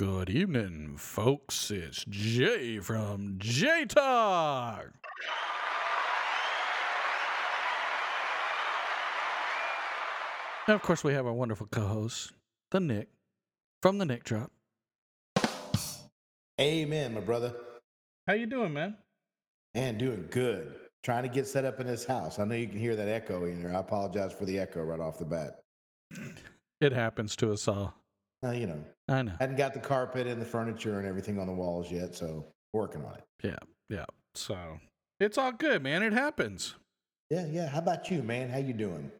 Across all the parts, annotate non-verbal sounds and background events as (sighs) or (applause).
Good evening, folks. It's Jay from Jay Talk. And of course, we have our wonderful co-host, the Nick, from the Nick Drop. Amen, my brother. How you doing, man? And doing good. Trying to get set up in this house. I know you can hear that echo in there. I apologize for the echo right off the bat. It happens to us all. Uh, you know, I know. hadn't got the carpet and the furniture and everything on the walls yet, so working on it. Yeah, yeah. So it's all good, man. It happens. Yeah, yeah. How about you, man? How you doing?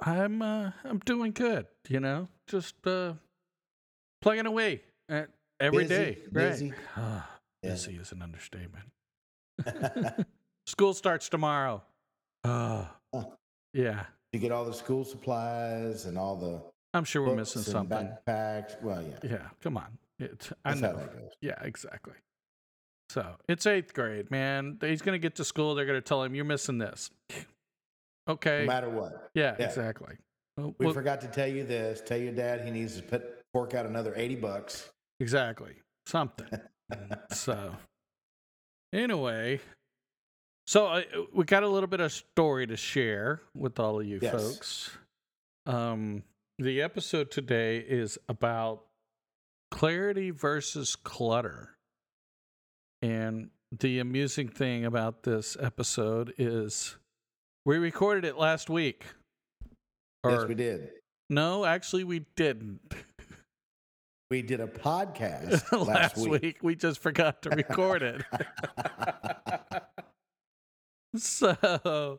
I'm uh I'm doing good, you know. Just uh plugging away uh, every Busy, day. Right. busy. (sighs) Ah, Yeah. Busy is an understatement. (laughs) (laughs) School starts tomorrow. Uh, Oh. yeah. you get all the school supplies and all the I'm sure we're missing something. backpacks. Well, yeah. Yeah, come on. It's I That's know. Yeah, exactly. So it's eighth grade, man. He's gonna get to school. They're gonna tell him you're missing this. Okay. No matter what. yeah, yeah. exactly. Well, We well, forgot to tell you this. Tell your dad he needs to put fork out another 80 bucks. Exactly. Something. (laughs) so, anyway, so uh, we got a little bit of story to share with all of you Yes. folks. Um, the episode today is about clarity versus clutter. And the amusing thing about this episode is we recorded it last week. yes, we did. no, actually, we didn't. We did a podcast (laughs) last, last, week. we just forgot to record it. (laughs) (laughs) so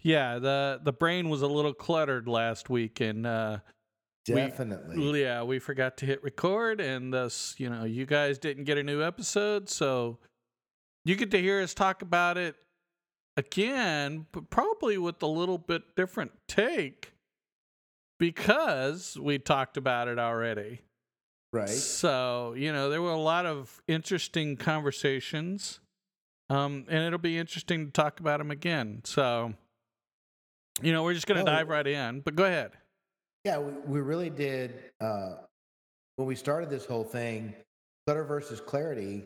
yeah, the the brain was a little cluttered last week and uh Definitely. yeah, we forgot to hit record and thus, you know, you guys didn't get a new episode, so you get to hear us talk about it again, but probably with a little bit different take because we talked about it already. right. So, you know, there were a lot of interesting conversations. Um, and it'll be interesting to talk about them again. So, you know, we're just going to Oh. dive right in, but go ahead. Yeah, we, we really did. Uh, when we started this whole thing, clutter versus clarity,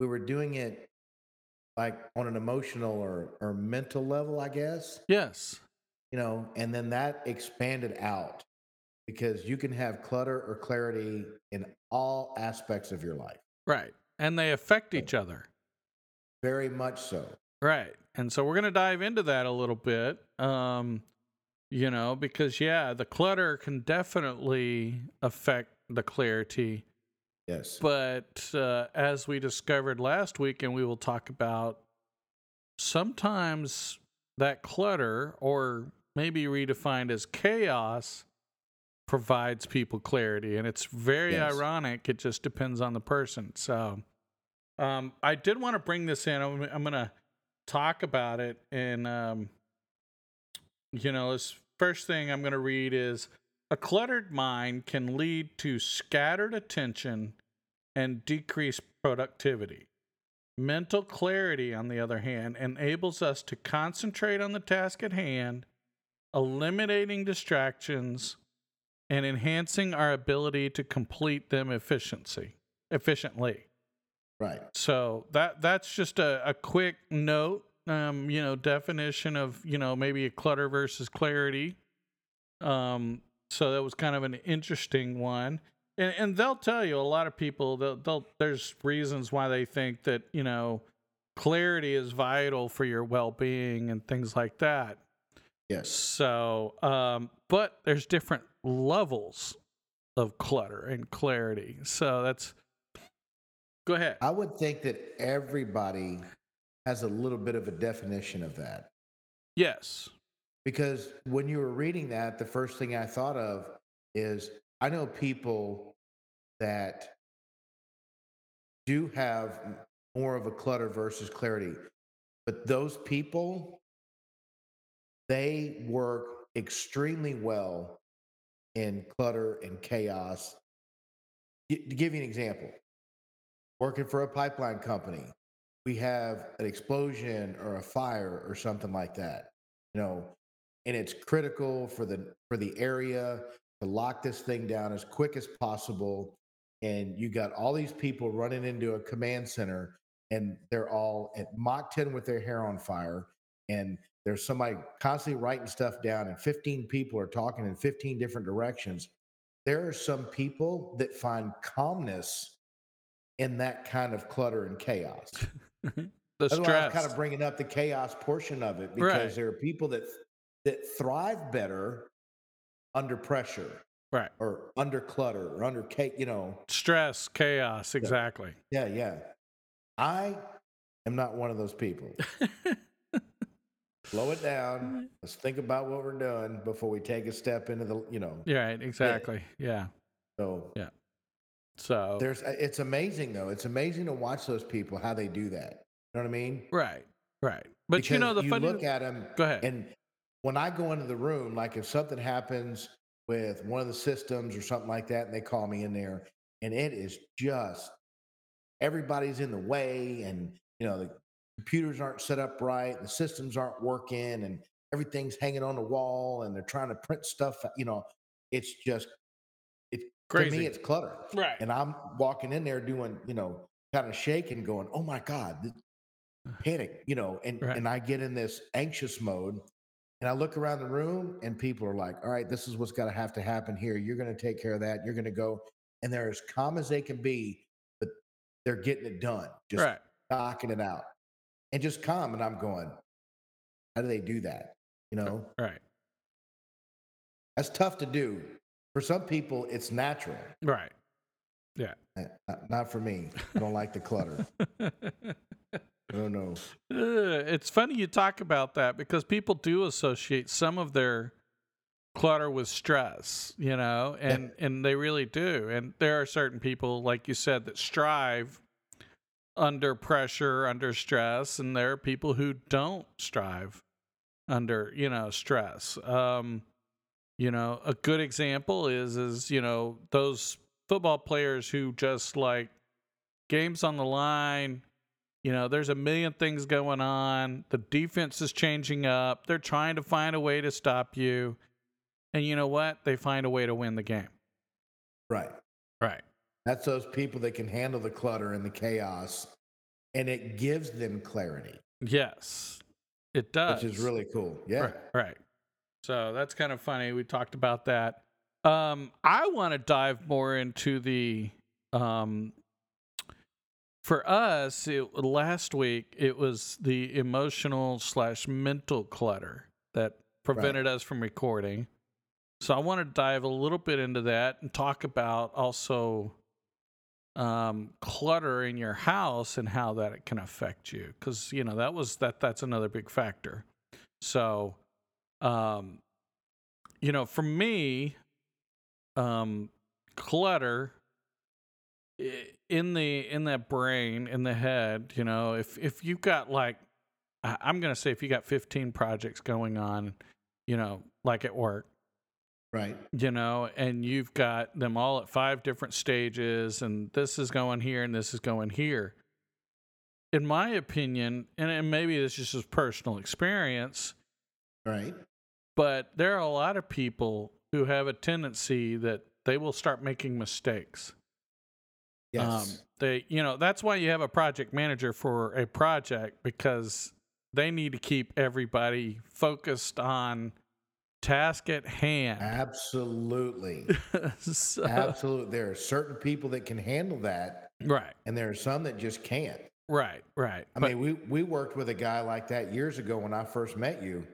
we were doing it like on an emotional or, or mental level, I guess, Yes. you know, and then that expanded out because you can have clutter or clarity in all aspects of your life. Right. And they affect each other. Very much so. Right. And so we're going to dive into that a little bit. Um, you know, because yeah, the clutter can definitely affect the clarity. Yes. But uh, as we discovered last week, and we will talk about, sometimes that clutter, or maybe redefined as chaos, provides people clarity. And it's very Yes. ironic. It just depends on the person. So um, I did want to bring this in. I'm, I'm going to talk about it. And, um, you know, this first thing I'm going to read is a cluttered mind can lead to scattered attention and decreased productivity. Mental clarity, on the other hand, enables us to concentrate on the task at hand, eliminating distractions and enhancing our ability to complete them efficiency efficiently. Right. So that that's just a, a quick note, um, you know, definition of you know maybe a clutter versus clarity. Um, so that was kind of an interesting one, and and they'll tell you a lot of people they'll, they'll there's reasons why they think that you know clarity is vital for your well being and things like that. Yes. So, um, but there's different levels of clutter and clarity. So that's go ahead. I would think that everybody has a little bit of a definition of that. Yes. Because when you were reading that, the first thing I thought of is I know people that do have more of a clutter versus clarity, but those people, they work extremely well in clutter and chaos. To give you an example, working for a pipeline company, we have an explosion or a fire or something like that, you know, and it's critical for the for the area to lock this thing down as quick as possible and you got all these people running into a command center and they're all at Mach 10 with their hair on fire and there's somebody constantly writing stuff down and 15 people are talking in 15 different directions. There are some people that find calmness in that kind of clutter and chaos (laughs) the that's why I stress. was kind of bringing up the chaos portion of it because Right. there are people that that thrive better under pressure right. or under clutter or under you know Stress, chaos, exactly. yeah yeah i am not one of those people slow it down (laughs) let's think about what we're doing before we take a step into the you know yeah, right, exactly. Yeah. so So there's uh, it's amazing though it's amazing to watch those people how they do that you know what i mean right, right. But you know the you funny. look at them go ahead. And when I go into the room, like if something happens with one of the systems or something like that, and they call me in there, and it is just everybody's in the way, and you know the computers aren't set up right, the systems aren't working, and everything's hanging on the wall, and they're trying to print stuff. You know, it's just it to me, it's clutter. right. And I'm walking in there doing, you know, kind of shaking, going, "Oh my god!" Panic, you know, and Right. and I get in this anxious mode, and I look around the room, and people are like, "All right, this is what's got to have to happen here. You're going to take care of that. You're going to go," and they're as calm as they can be, but they're getting it done, just right. knocking it out, and just calm. And I'm going, "How do they do that?" You know, Right. that's tough to do. For some people, it's natural. Right. Yeah. Not, not for me. I don't like the clutter. (laughs) I don't know. Uh, it's funny you talk about that because people do associate some of their clutter with stress, you know, and and they really do. And there are certain people, like you said, that strive under pressure, under stress, and there are people who don't strive under, you know, stress. Um, you know, a good example is is you know those football players who just like games on the line you know, there's a million things going on. The defense is changing up. They're trying to find a way to stop you. And you know what? They find a way to win the game. Right. Right. That's those people that can handle the clutter and the chaos, and it gives them clarity, Yes, it does. which is really cool. Yeah. Right. Right. So that's kind of funny. We talked about that. Um, I want to dive more into the um, for us it, last week it was the emotional slash mental clutter that prevented us from recording so i want to dive a little bit into that and talk about also um, clutter in your house and how that can affect you because you know that was that that's another big factor so um, you know for me um, clutter in the in that brain in the head you know if if you've got like i'm gonna say if you got 15 projects going on you know like at work Right. you know and you've got them all at five different stages and this is going here and this is going here in my opinion and, and maybe this is just personal experience Right. But there are a lot of people who have a tendency that they will start making mistakes Yes. um, they, you know, that's why you have a project manager for a project because they need to keep everybody focused on task at hand. Absolutely. (laughs) So- Absolutely. There are certain people that can handle that, right, and there are some that just can't. right, right. I But- mean, we we worked with a guy like that years ago when I first met you,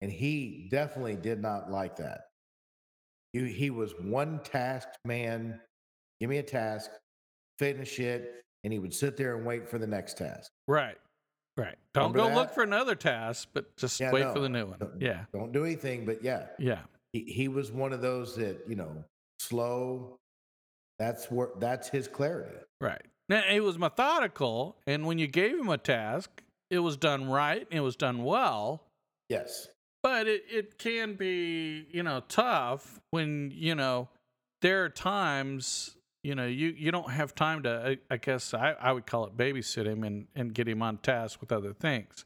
and he definitely did not like that. He, he was one task man. Give me a task, finish it, and he would sit there and wait for the next task. right, right. Don't Remember go look for another task, but just Yeah, wait no. for the new one. Don't- Yeah, Don't do anything, but yeah, yeah, he, he was one of those that you know slow. That's where that's his clarity. right. Now it was methodical, and when you gave him a task, it was done right. and It was done well. Yes. But it, it can be you know tough when you know there are times you know you, you don't have time to I, I guess I, I would call it babysit him and, and get him on task with other things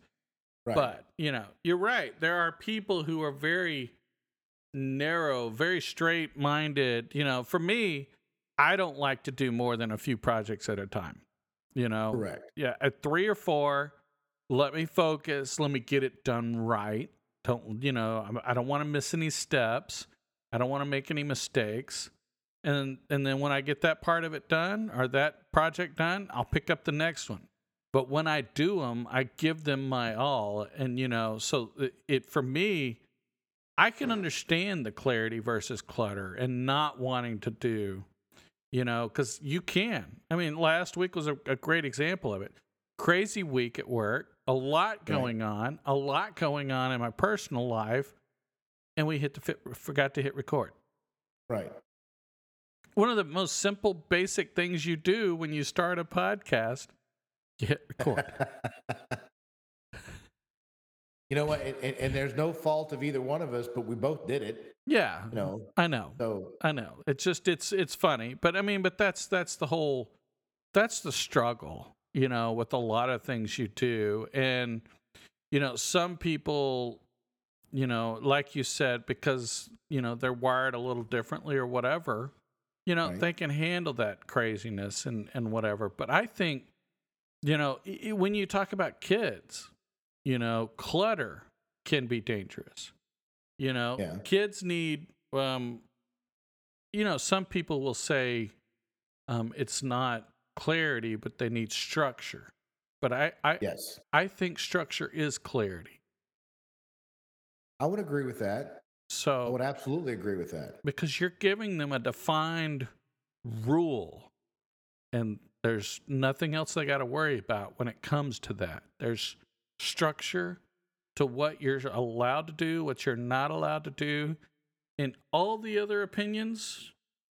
Right. but you know you're right there are people who are very narrow very straight minded you know for me I don't like to do more than a few projects at a time. You know, Correct. yeah, at three or four, let me focus. Let me get it done right. Don't you know? I'm- don't want to miss any steps. I don't want to make any mistakes. And and then when I get that part of it done or that project done, I'll pick up the next one. But when I do them, I give them my all. And you know, so it, it for me, I can understand the clarity versus clutter and not wanting to do you know, because you can. I mean, last week was a, a, great example of it. Crazy week at work, a lot going right. on, a lot going on in my personal life, and we hit the fit, forgot to hit record. Right. One of the most simple, basic things you do when you start a podcast, you hit record. (laughs) you know what? And, and, there's no fault of either one of us, but we both did it. Yeah, you know, I know. So I know. It's just it's it's funny, but I mean, but that's that's the whole that's the struggle, you know, with a lot of things you do, and you know, some people, you know, like you said, because you know they're wired a little differently or whatever, you know, Right. they can handle that craziness and and whatever. But I think, you know, i- i- when you talk about kids, you know, clutter can be dangerous. You know, Yeah. kids need um you know, some people will say um it's not clarity, but they need structure. But I I yes, I think structure is clarity. I would agree with that. So I would absolutely agree with that. because you're giving them a defined rule and there's nothing else they got to worry about when it comes to that there's structure to what you're allowed to do what you're not allowed to do and all the other opinions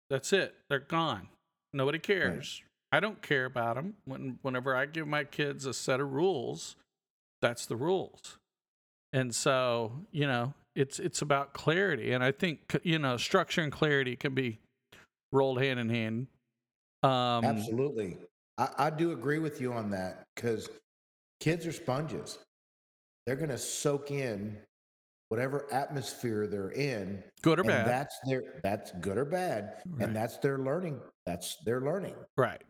that's it they're gone nobody cares i don't care about them when, whenever i give my kids a set of rules that's the rules and so you know it's it's about clarity and i think you know structure and clarity can be rolled hand in hand um Absolutely. I, I do agree with you on that because kids are sponges. They're going to soak in whatever atmosphere they're in. good or and bad that's their that's good or bad. Right. And that's their learning. That's their learning. right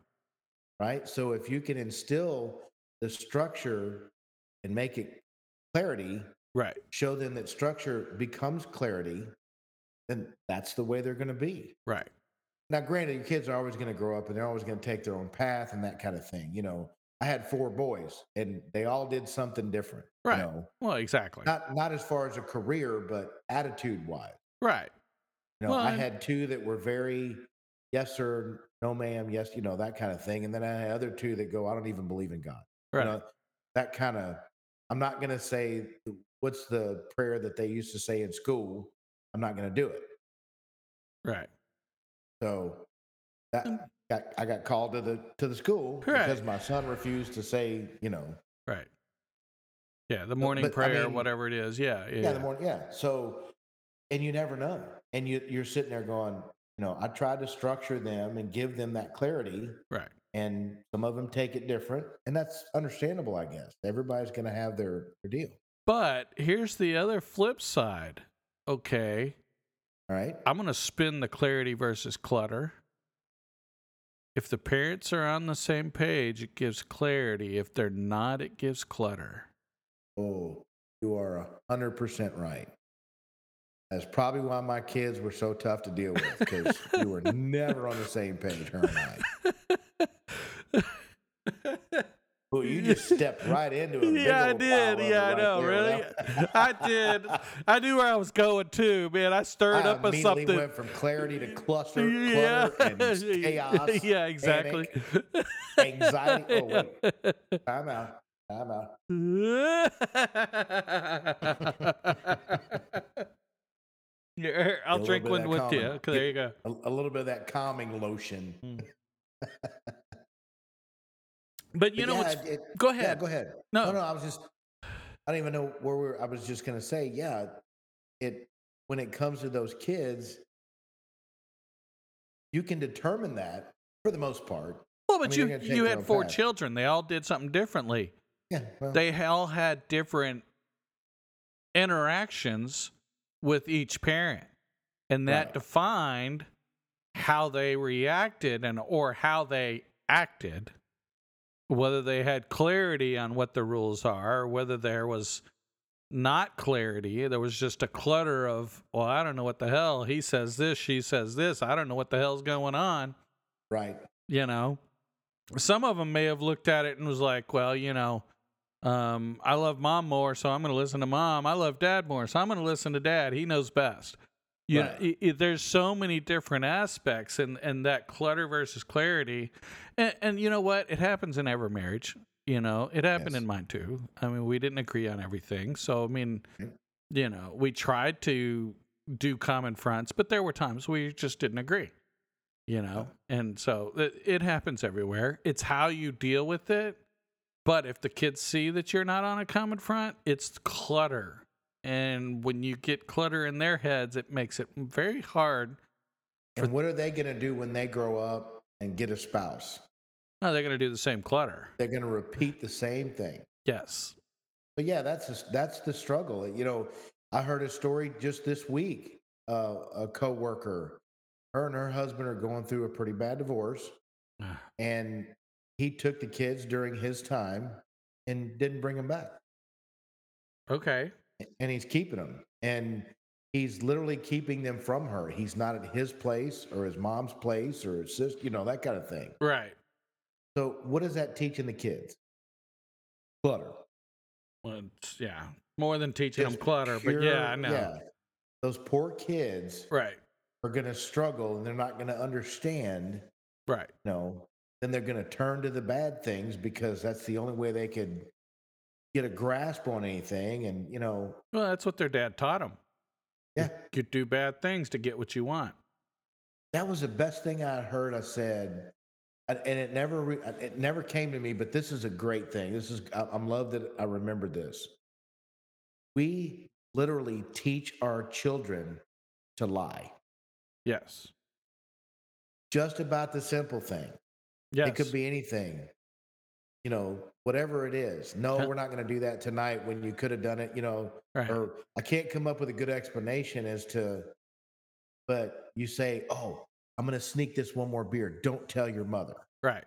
Right. So if you can instill the structure and make it clarity, right show them that structure becomes clarity, then that's the way they're going to be. right Now, granted, your kids are always going to grow up and they're always going to take their own path and that kind of thing. You know, I had four boys and they all did something different. Right. You know, well exactly not not as far as a career, but attitude wise. right You know, Well, I had two that were very yes sir, no ma'am, yes, you know, that kind of thing. And then I had other two that go, I don't even believe in God. right You know, that kind of I'm not going to say what's the prayer that they used to say in school. I'm not going to do it. right So that got, I got called to the to the school Right. because my son refused to say, you know, right yeah the morning but, I prayer mean- whatever it is yeah yeah, yeah, the morning, yeah. So, and you never know, and you you're sitting there going, you know, I try to structure them and give them that clarity, right and some of them take it different, and that's understandable, I guess. Everybody's going to have their their deal, but here's the other flip side okay all right? I'm going to spin the clarity versus clutter. If the parents are on the same page, it gives clarity. If they're not, it gives clutter. Oh, you are a hundred percent right. That's probably why my kids were so tough to deal with because we were never on the same page, her and I. Well, you just stepped right into (laughs) it. yeah, I did. Yeah, I know. Really, I did. I knew where I was going too, man. I stirred I up a something. went from clarity to cluster, yeah, clutter, (laughs) and chaos. yeah, exactly. anxiety. Oh, wait. (laughs) Time out. Time out. Yeah, I'll drink one with that you. Okay, there you go. A, a little bit of that calming lotion. Hmm. (laughs) But you But know yeah, what's? it- Go Yeah, ahead. go ahead. No. no, no. I was just. I don't even know where we're. I was just going to say, yeah, it when it comes to those kids, you can determine that for the most part. Well, but mean, you're you gonna you had four path. children. They all did something differently. Yeah, well, They all had different interactions with each parent, and that Right. defined how they reacted and or how they acted whether they had clarity on what the rules are or whether there was not clarity there was just a clutter of well i don't know what the hell he says this she says this i don't know what the hell's going on Right. you know some of them may have looked at it and was like well you know um, i love mom more so i'm going to listen to mom. I love dad more so i'm going to listen to dad. He knows best. You Right. know, i i there's so many different aspects and and that clutter versus clarity. And, and you know what? It happens in every marriage you know? It happened Yes. in mine too. I mean we didn't agree on everything so i mean you know we tried to do common fronts but there were times we just didn't agree you know? And so it, it happens everywhere. It's how you deal with it but if the kids see that you're not on a common front it's clutter and when you get clutter in their heads it makes it very hard And what are they going to do when they grow up and get a spouse? no they're going to do the same clutter They're going to repeat the same thing. yes But yeah, that's the- that's the struggle. You know, I heard a story just this week. Uh, a coworker, her and her husband are going through a pretty bad divorce, (sighs) and he took the kids during his time and didn't bring them back, okay and he's keeping them, and he's literally keeping them from her. He's not at his place or his mom's place or his sister, you know, that kind of thing. right So, what is that teaching the kids? Clutter. well, yeah more than teaching them clutter but yeah i know Yeah. Those poor kids right are going to struggle and they're not going to understand, right you know, then they're going to turn to the bad things because that's the only way they could get a grasp on anything. And, you know, well that's what their dad taught them yeah, you do bad things to get what you want that was the best thing I heard. I said, and it never, re- uh, it never came to me, but this is a great thing. This is, I'm love that I remember this. We literally teach our children to lie. yes Just about the simple thing. Yes It could be anything. You know, whatever it is. No, we're not going to do that tonight when you could have done it, you know, right or I can't come up with a good explanation as to, but you say, oh, I'm going to sneak this one more beer. Don't tell your mother. right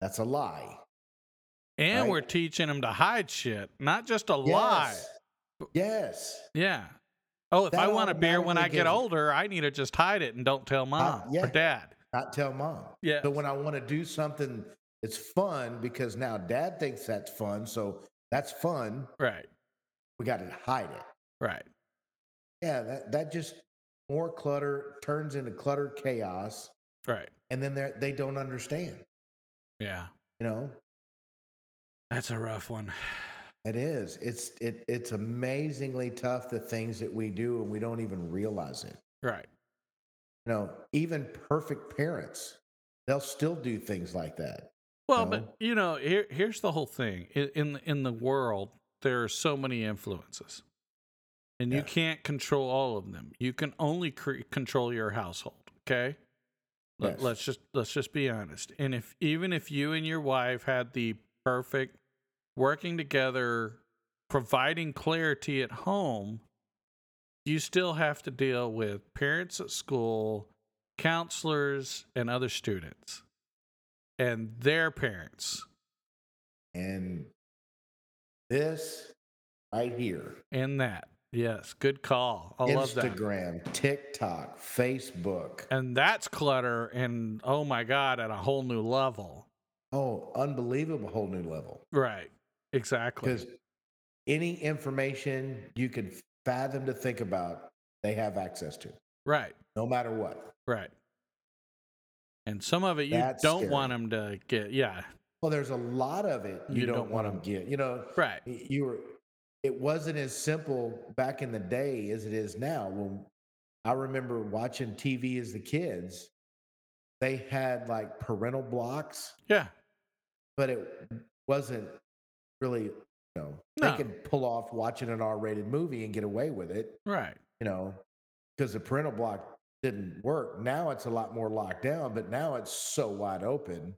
That's a lie. And Right. we're teaching them to hide shit, not just a lie. Yes. Yes. Yeah. Oh, if That I want a beer when I get older, I need to just hide it and don't tell uh, mom yeah. or dad. Not tell mom. Yeah. So when I want to do something it's fun because now dad thinks that's fun. So that's fun. Right. We got to hide it. Right. Yeah, that, that just more clutter turns into clutter chaos, Right. and then they they don't understand. Yeah. You know, That's a rough one. it is. It's it it's amazingly tough the things that we do, and we don't even realize it. Right. You know, even perfect parents, they'll still do things like that. Well, No. but you know, here here's the whole thing. In in, in the world, there are so many influences. And you can't control all of them. You can only cre- control your household, okay? Let, Yes. Let's just let's just be honest. And if even if you and your wife had the perfect working together providing clarity at home, you still have to deal with parents at school, counselors and other students and their parents And this right here, and that. Yes, good call. I love that. Instagram, TikTok, Facebook. And that's clutter and oh my god at a whole new level. Oh, unbelievable whole new level. Right. Exactly. Because any information you can fathom to think about, they have access to, Right. no matter what. Right. And some of it you That's don't scary. want them to get. Yeah. Well, there's a lot of it you, You don't, don't want them to get. You know, Right. you were. It wasn't as simple back in the day as it is now. When I remember watching TV as the kids, they had like parental blocks, Yeah. but it wasn't really. Know, No. they could pull off watching an R-rated movie and get away with it. Right. you know, because the parental block didn't work. Now it's a lot more locked down, but now it's so wide open.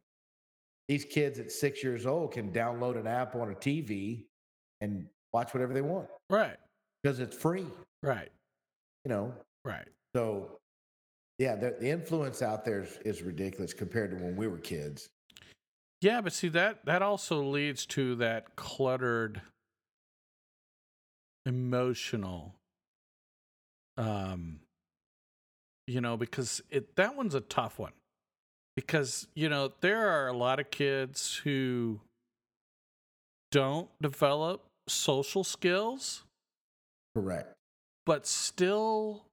These kids at six years old can download an app on a TV and watch whatever they want Right. because it's free, Right. you know. Right. So Yeah, the, the influence out there is, is ridiculous compared to when we were kids. Yeah, but see that that also leads to that cluttered emotional um you know because it that one's a tough one because you know there are a lot of kids who don't develop social skills Correct. but still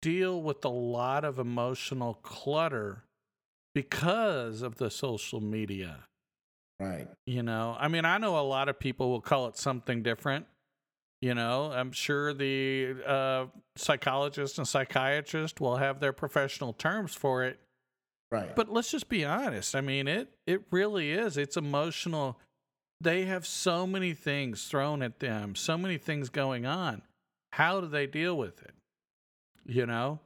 deal with a lot of emotional clutter because of the social media Right. you know i mean i know a lot of people will call it something different you know i'm sure the uh, psychologist and psychiatrist will have their professional terms for it Right. but let's just be honest i mean it it really is it's emotional they have so many things thrown at them so many things going on how do they deal with it you know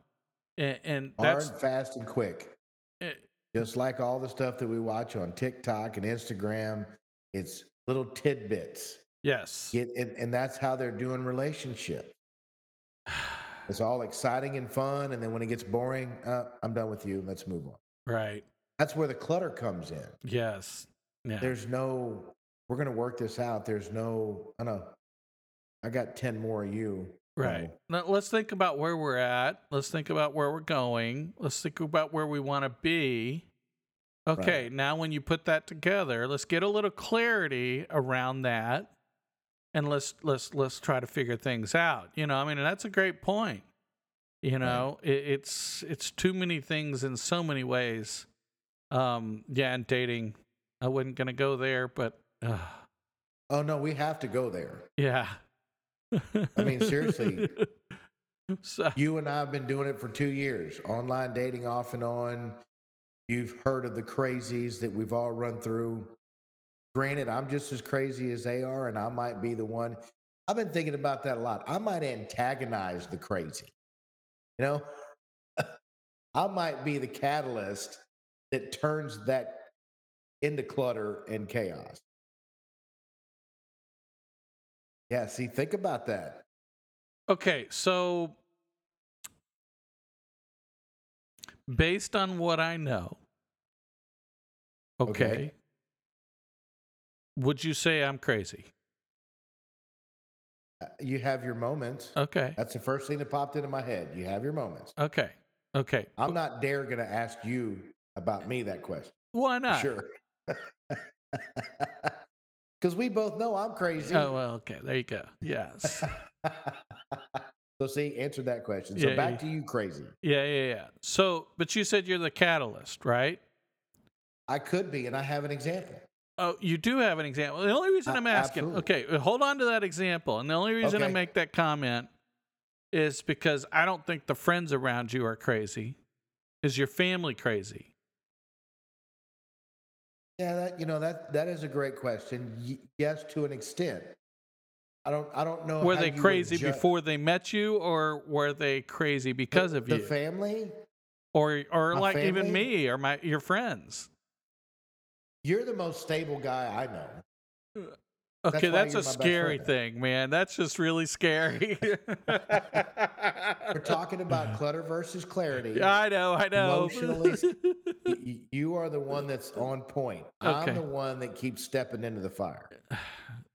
and, and hard, that's fast, and quick. it, Just like all the stuff that we watch on TikTok and Instagram, it's little tidbits. yes and, and that's how they're doing relationship. (sighs) It's all exciting and fun, and then when it gets boring, uh, I'm done with you. Let's move on. right That's where the clutter comes in. yes yeah There's no, we're going to work this out. There's no, I know, I got 10 more of you. Right. No. Now, let's think about where we're at. Let's think about where we're going. Let's think about where we want to be. Okay, now when you put that together, let's get a little clarity around that and let's let's let's try to figure things out. You know, I mean, that's a great point. You know, it, it's it's too many things in so many ways. Um, yeah, and dating. I wasn't gonna go there, but uh, Oh, no, we have to go there. yeah. I mean, seriously. (laughs) so, You and I have been doing it for two years, online dating off and on. You've heard of the crazies that we've all run through. Granted, I'm just as crazy as they are, and I might be the one. I've been thinking about that a lot. I might antagonize the crazy. You know, (laughs) I might be the catalyst that turns that into clutter and chaos. Yeah, see, think about that. Okay, so based on what I know, okay, Okay. would you say I'm crazy? Uh, You have your moments. Okay, That's the first thing that popped into my head. You have your moments. okay, okay. I'm not dare going to ask you about me that question. Why not? Sure. (laughs) Because we both know I'm crazy. Oh well, okay. There you go. Yes. (laughs) so, see, answer that question. So, Yeah, back yeah. to you, crazy. yeah, yeah, yeah. So, but you said you're the catalyst, right? I could be, and I have an example. Oh, you do have an example. The only reason I'm asking, absolutely. okay, uh, hold on to that example. And the only reason I make that comment is because I don't think the friends around you are crazy. Is your family crazy? Yeah, that you know that that is a great question. Y- yes, to an extent. I don't I don't know. were they crazy ju- before they met you, or were they crazy the- because of you? the family? or or my like even me or my your friends? You're the most stable guy I know. Uh, okay, why that's, a scary thing, man. That's just really scary. (laughs) (laughs) We're talking about clutter versus clarity. I know, I know. Emotionally (laughs) You are the one that's on point. Okay. I'm the one that keeps stepping into the fire. (sighs)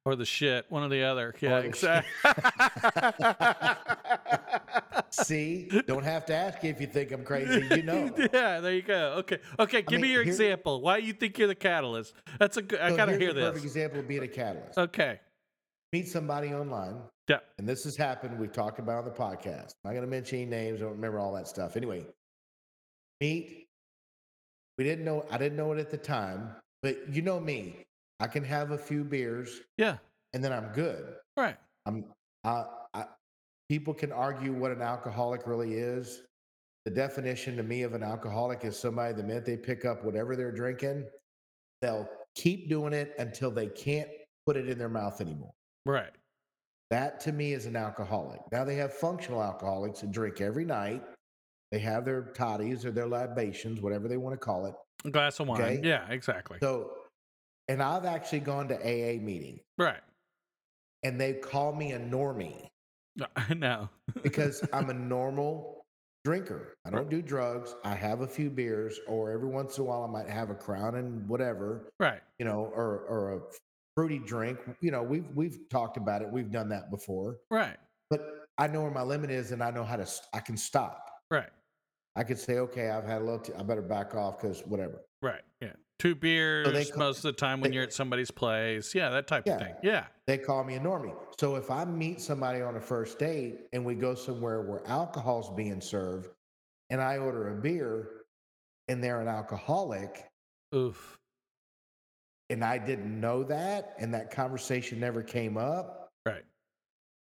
or the shit, one or the other. Yeah, exactly. (laughs) See, don't have to ask if you think I'm crazy. You (laughs) know. yeah, there you go. Okay, okay. Give me mean, your here- example. Why you think you're the catalyst? That's a good. I So gotta here's hear a Perfect example of being a catalyst. Okay. Meet somebody online, Yeah. and this has happened. We've talked about on the podcast. I'm not going to mention any names. I don't remember all that stuff. Anyway, meet. We didn't know. I didn't know it at the time, but you know me. I can have a few beers, Yeah. and then I'm good. Right. I'm I, I people can argue what an alcoholic really is. The definition to me of an alcoholic is somebody the minute they pick up whatever they're drinking, they'll keep doing it until they can't put it in their mouth anymore. Right. That to me is an alcoholic. Now they have functional alcoholics that drink every night. They have their toddies or their libations, whatever they want to call it. A glass of wine. Okay. Yeah. Exactly. So, and I've actually gone to AA meeting right. and they call me a normie. (laughs) I know. because I'm a (laughs) normal drinker. I don't do drugs. I have a few beers, or every once in a while I might have a crown and whatever, Right. you know, or or a fruity drink. You know, we've we've talked about it. We've done that before. Right. But I know where my limit is, and I know how to. I can stop. Right. I could say, okay, I've had a little. T- I better back off because whatever. Right. Yeah. Two beers ca- most of the time when they- you're at somebody's place. Yeah, that type of thing. Yeah. They call me a normie. So if I meet somebody on a first date and we go somewhere where alcohol's being served, and I order a beer, and they're an alcoholic, Oof. and I didn't know that, and that conversation never came up. Right.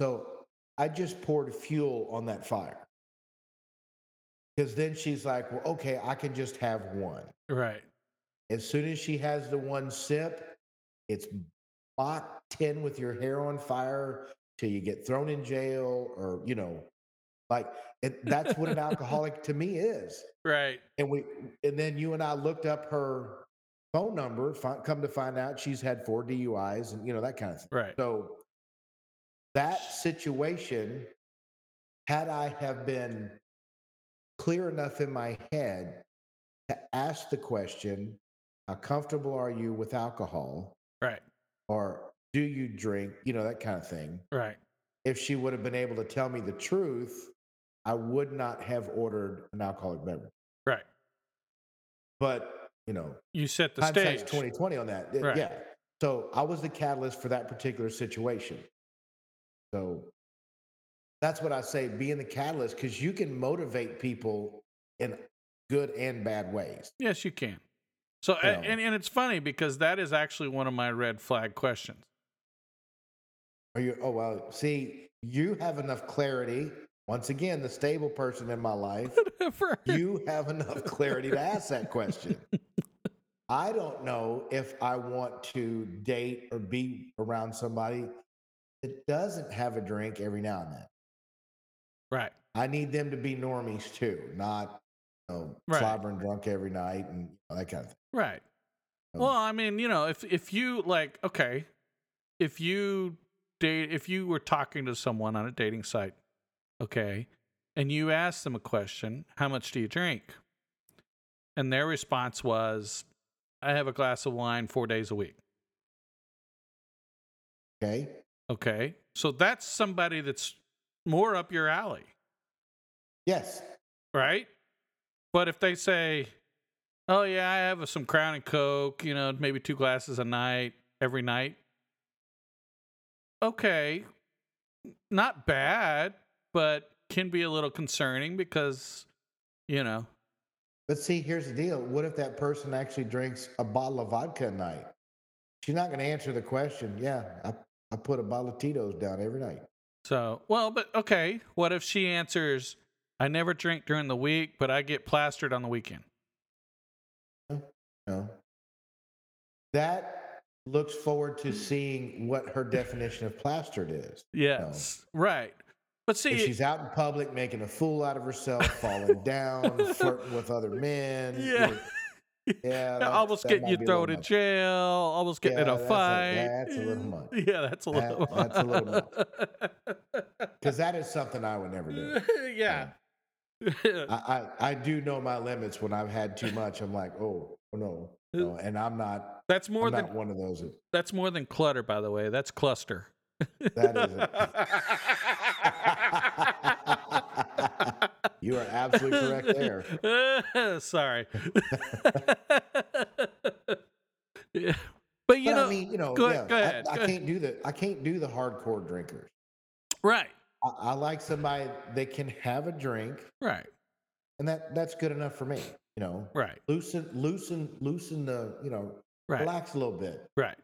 So I just poured fuel on that fire. Because then she's like, well, okay, I can just have one. Right. As soon as she has the one sip, it's Mach 10 with your hair on fire till you get thrown in jail or, you know, like it, that's what an (laughs) alcoholic to me is. Right. And we, and then you and I looked up her phone number, fi- come to find out she's had four DUIs and, you know, that kind of thing. Right. So that situation, had I have been clear enough in my head to ask the question, how comfortable are you with alcohol? Right. Or do you drink? You know, that kind of thing. Right. If she would have been able to tell me the truth, I would not have ordered an alcoholic beverage. Right. But, you know, You set the stage. 2020 on that. Right. Yeah. So I was the catalyst for that particular situation. So that's what I say, being the catalyst, because you can motivate people in good and bad ways. Yes, you can. So, Yeah. and, and it's funny because that is actually one of my red flag questions. Are you? Oh well. See, you have enough clarity. Once again, the stable person in my life, Whatever. you have enough clarity to ask that question. (laughs) I don't know if I want to date or be around somebody that doesn't have a drink every now and then. Right. I need them to be normies too, not you know, Right. slobbering drunk every night and that kind of thing. Right. Well, I mean, you know, if if you like, okay, if you date, if you were talking to someone on a dating site, okay, and you asked them a question, how much do you drink? And their response was, I have a glass of wine four days a week. Okay. Okay, so that's somebody that's more up your alley, Yes. right? But if they say, "Oh yeah, I have some Crown and Coke, you know, maybe two glasses a night every night," okay, not bad, but can be a little concerning because, you know, But see, here's the deal. What if that person actually drinks a bottle of vodka a night? She's not going to answer the question. Yeah, I, I put a bottle of Tito's down every night. So well, but okay, what if she answers, "I never drink during the week, but I get plastered on the weekend." No. That looks forward to seeing what her definition of plastered is. Yes, right. But see, If she's out in public making a fool out of herself, falling down, (laughs) flirting with other men. Yeah. Yeah. (laughs) that- almost that getting you thrown in much. jail, almost getting in a that's a- fight. that's a little (laughs) much. Yeah, that's a little. That- that's a little Because (laughs) that is something I would never do. yeah. I, I, I do know my limits when I've had too much. I'm like, oh, oh no. Uh, no. And I'm not, that's more I'm than one of those. that's more than clutter, by the way. That's cluster. That You are absolutely correct there. (laughs) Sorry. (laughs) Yeah. But you but know, I mean, you know, go- yeah, go ahead, I, I go can't do the I can't do the hardcore drinkers. right, I, I like somebody that can have a drink, right, and that that's good enough for me. You know, right, loosen, loosen, loosen the, you know, right, relax a little bit. right.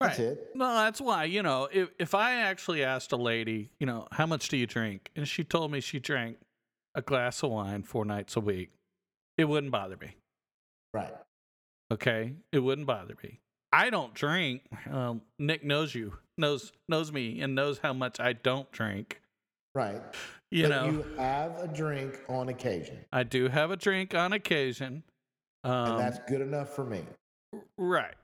That's it. No, that's why, you know, if if I actually asked a lady, you know, how much do you drink? And she told me she drank a glass of wine four nights a week, it wouldn't bother me. Right. Okay? It wouldn't bother me. I don't drink. Um, Nick knows you, knows knows me and knows how much I don't drink. Right. You but know, you have a drink on occasion, I do have a drink on occasion. Um, and that's good enough for me. right.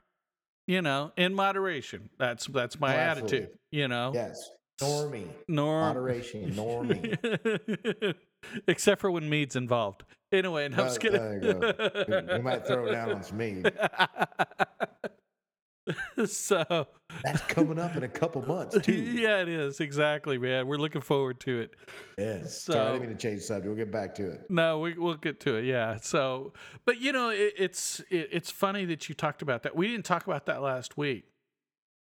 You know, in moderation. That's that's my Oh, attitude. You know, Yes. Normie. norm Moderation. Normie. (laughs) (laughs) Except for when mead's involved. Anyway, no, I'm just kidding. you we might throw down on some mead. (laughs) so That's coming up in a couple months too. (laughs) yeah, it is exactly, man. We're looking forward to it. Yes. So- Sorry, I didn't mean to change the subject. We'll get back to it. No, we, we'll get to it. Yeah. So, but you know, it, it's it, it's funny that you talked about that. We didn't talk about that last week,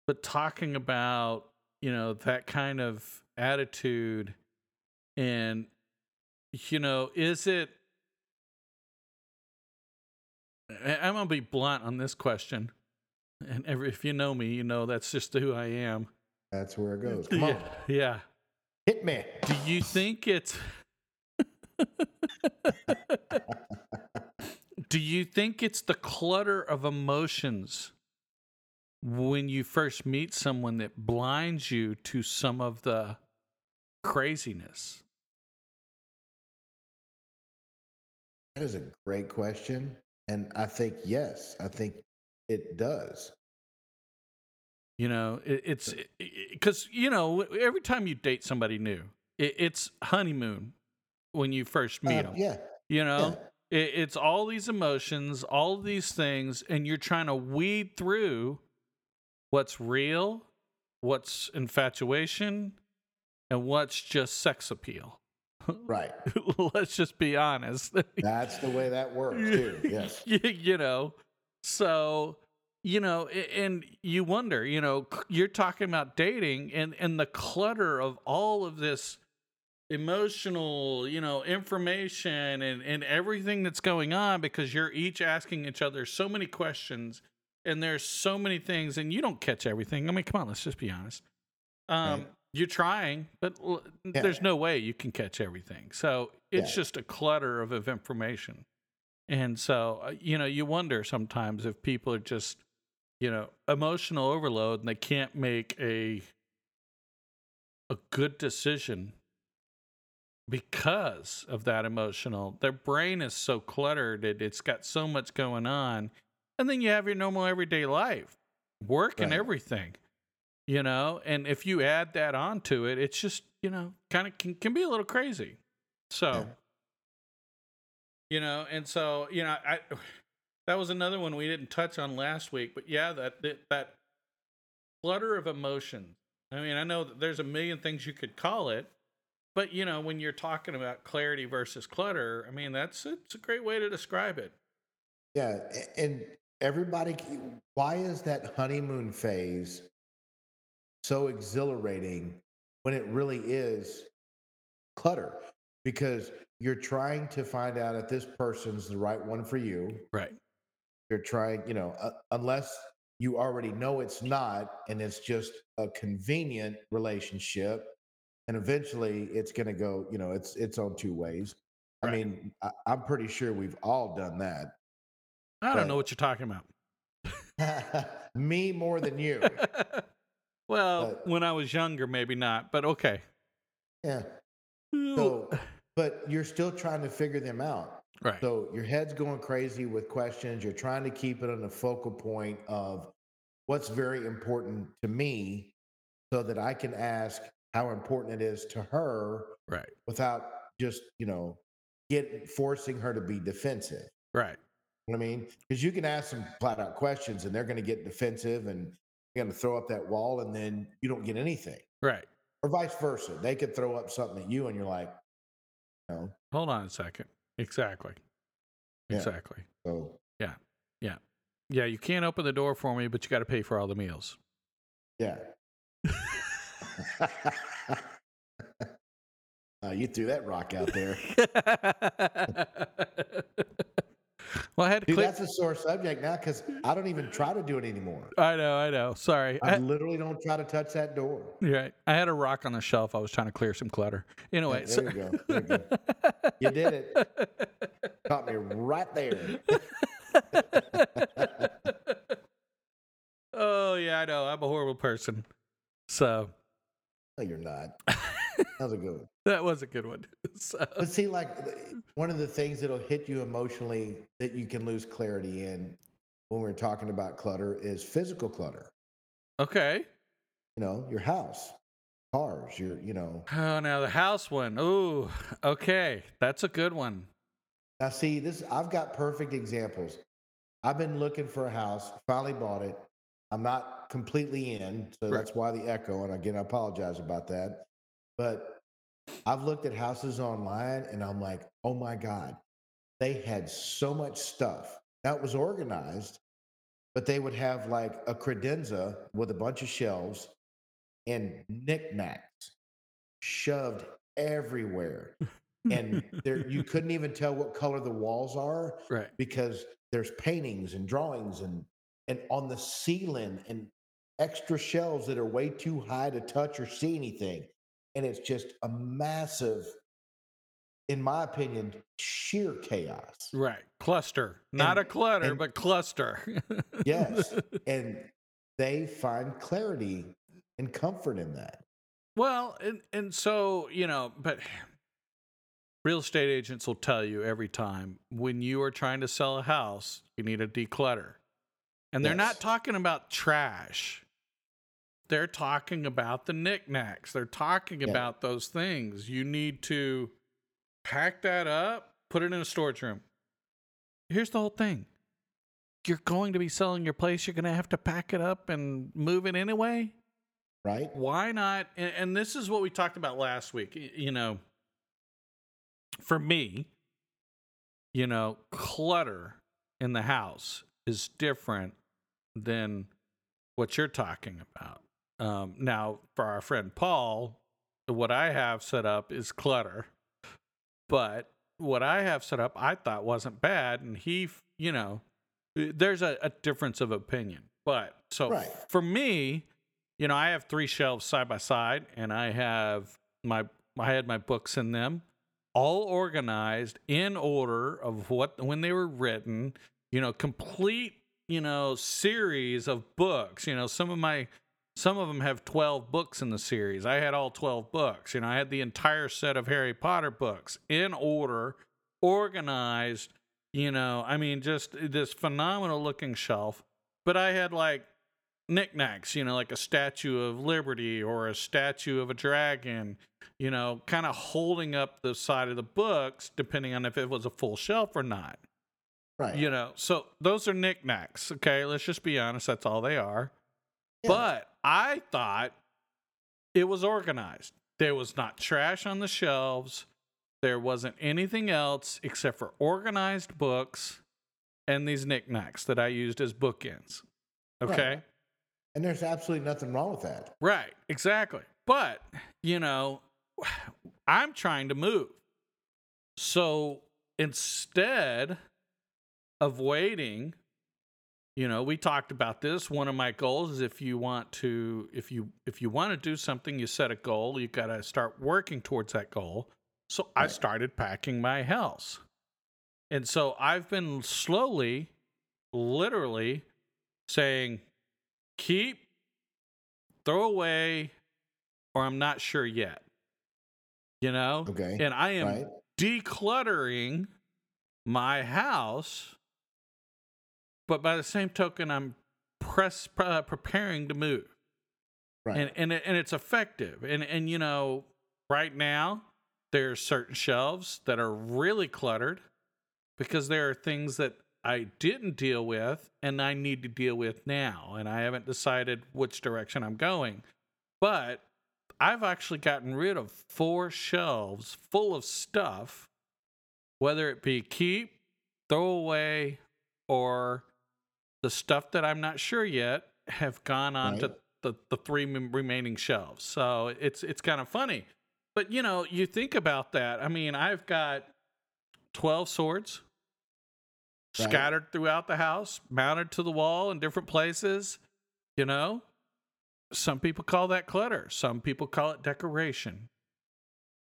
but talking about you know that kind of attitude, and you know, is it? I'm gonna be blunt on this question, and every, if you know me, you know that's just who I am. That's where it goes. Come yeah, on, yeah. hit me. Do you think it's (laughs) Do you think it's the clutter of emotions when you first meet someone that blinds you to some of the craziness? That is a great question, and I think yes, I think it does. You know, it, it's because you know every time you date somebody new, it, it's honeymoon when you first meet Uh, them. yeah, You know, yeah. it, it's all these emotions, all these things, and you're trying to weed through what's real, what's infatuation, and what's just sex appeal. Right. (laughs) Let's just be honest. That's the way that works (laughs) too. Yes. (laughs) you, know, so you know, and you wonder, you know, you're talking about dating and and the clutter of all of this emotional, you know, information and and everything that's going on because you're each asking each other so many questions and there's so many things and you don't catch everything. I mean, come on, let's just be honest. Um Right. You're trying, but l- Yeah. there's no way you can catch everything. So, it's Yeah. just a clutter of, of information. And so, uh, you know, you wonder sometimes if people are just, you know, emotional overload and they can't make a a good decision because of that emotional. Their brain is so cluttered, it, it's got so much going on. And then you have your normal everyday life, work and everything, you know. And if you add that onto it, it's just, you know, kind of can, can be a little crazy. So, Yeah. you know, and so, you know, I that was another one we didn't touch on last week, but yeah, that that, that clutter of emotions. I mean, I know that there's a million things you could call it, but you know, when you're talking about clarity versus clutter, I mean, that's it's a great way to describe it. Yeah, and everybody. Why is that honeymoon phase so exhilarating when it really is clutter? Because you're trying to find out if this person's the right one for you. Right. You're trying, you know, uh, unless you already know it's not, and it's just a convenient relationship, and eventually it's going to go. You know, it's it's on two ways. I mean, I, I'm pretty sure we've all done that. I don't know what you're talking about. (laughs) Me more than you. (laughs) well, But- when I was younger, maybe not, but okay. Yeah. So, but you're still trying to figure them out. right. So your head's going crazy with questions. You're trying to keep it on the focal point of what's very important to me so that I can ask how important it is to her right. without just, you know, get forcing her to be defensive. Right. You know what I mean? Because you can ask them flat out questions and they're going to get defensive and going to throw up that wall and then you don't get anything. Right. Or vice versa. They could throw up something at you and you're like, no. Hold on a second. Exactly. Yeah. Exactly. So Yeah, Yeah. Yeah. you can't open the door for me, but you got to pay for all the meals. yeah. (laughs) uh, you threw that rock out there. (laughs) (laughs) well, I had to Dude, that's a sore subject now because I don't even try to do it anymore. I know, I know. Sorry. I I, literally don't try to touch that door. you're right. I had a rock on the shelf. I was trying to clear some clutter. Anyway, there you go. There you go. You did it. (laughs) Caught me right there. (laughs) oh yeah, I know. I'm a horrible person. So No, you're not. (laughs) That was a good one. that was a good one. (laughs) So, But see, like one of the things that'll hit you emotionally that you can lose clarity in when we're talking about clutter is physical clutter. okay. You know, your house. cars. You're, you know. Oh, now the house one. Ooh, okay, that's a good one. Now, see, this I've got perfect examples. I've been looking for a house, finally bought it. I'm not completely in, so Right. that's why the echo. And again, I apologize about that. But I've looked at houses online, and I'm like, oh my god, they had so much stuff. Now it was organized, but they would have like a credenza with a bunch of shelves and knickknacks shoved everywhere. And there you (laughs) couldn't even tell what color the walls are right. because there's paintings and drawings and and on the ceiling and extra shelves that are way too high to touch or see anything and it's just a massive in my opinion sheer chaos Right. Cluster. Not a clutter, and- but cluster. yes (laughs) and they find clarity and comfort in that Well, and and so, you know, but real estate agents will tell you every time when you are trying to sell a house, you need to declutter. And they're Yes. not talking about trash. They're talking about the knickknacks. They're talking Yeah. about those things. You need to pack that up, put it in a storage room. Here's the whole thing. You're going to be selling your place, you're going to have to pack it up and move it anyway right why not and, and this is what we talked about last week you know for me you know clutter in the house is different than what you're talking about um, now for our friend paul what i have set up is clutter but what i have set up i thought wasn't bad and he you know there's a, a difference of opinion but so Right. for me you know, I have three shelves side by side, and I have my I had my books in them, all organized in order of what when they were written. You know, complete you know series of books. You know, some of my some of them have 12 books in the series. I had all 12 books. You know, I had the entire set of Harry Potter books in order, organized. You know, I mean, just this phenomenal looking shelf. But I had like knickknacks, you know, like a statue of liberty or a statue of a dragon, you know, kind of holding up the side of the books, depending on if it was a full shelf or not. right You know, so those are knickknacks. Okay, let's just be honest, that's all they are. Yeah. But I thought it was organized. There was not trash on the shelves. There wasn't anything else except for organized books and these knickknacks that I used as bookends. Right. Okay. and there's absolutely nothing wrong with that Right, exactly. But, you know, I'm trying to move. So instead of waiting, you know, we talked about this. One of my goals is if you want to if you if you want to do something, you set a goal, you got to start working towards that goal. So I started packing my house. And so I've been slowly literally saying keep throw away or I'm not sure yet. You know? okay And I am right decluttering my house, but by the same token, I'm press uh, preparing to move, right and and it, and it's effective. And and you know, right now there are certain shelves that are really cluttered because there are things that I didn't deal with and I need to deal with now, and I haven't decided which direction I'm going, but. I've actually gotten rid of four shelves full of stuff whether it be keep, throw away, or the stuff that I'm not sure yet have gone on to the, the three remaining shelves. So it's it's kind of funny. But you know, you think about that. I mean, I've got 12 swords Right. scattered throughout the house, mounted to the wall in different places, you know? Some people call that clutter. Some people call it decoration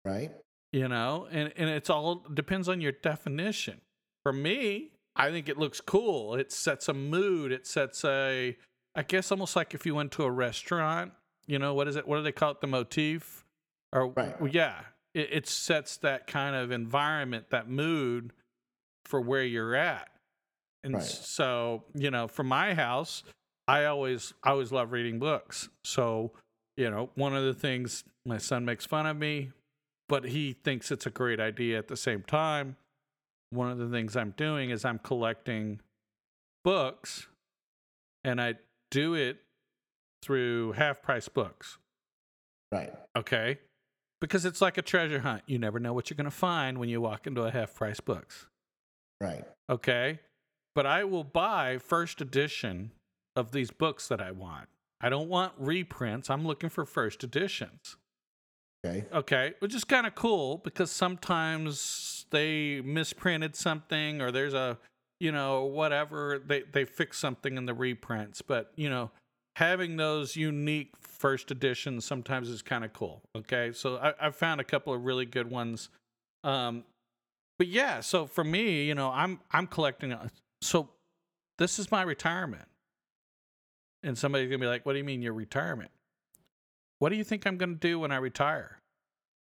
right you know and and it's all depends on your definition for me i think it looks cool it sets a mood it sets a i guess almost like if you went to a restaurant you know what is it what do they call it the motif or Right. yeah it, it sets that kind of environment that mood for where you're at and Right. so you know for my house i always i always love reading books so you know, one of the things my son makes fun of me, but he thinks it's a great idea at the same time. One of the things I'm doing is I'm collecting books and I do it through half price books. Right. Okay. Because it's like a treasure hunt. You never know what you're going to find when you walk into a half price books. Right. Okay. But I will buy first edition of these books that I want. I don't want reprints. I'm looking for first editions. Okay. Okay. Which is kind of cool because sometimes they misprinted something or there's a, you know, whatever. They, they fix something in the reprints. But, you know, having those unique first editions sometimes is kind of cool. Okay. So I, I found a couple of really good ones. Um, but yeah, so for me, you know, I'm I'm collecting. So this is my retirement, and somebody's gonna be like, "What do you mean your retirement? What do you think I'm gonna do when I retire?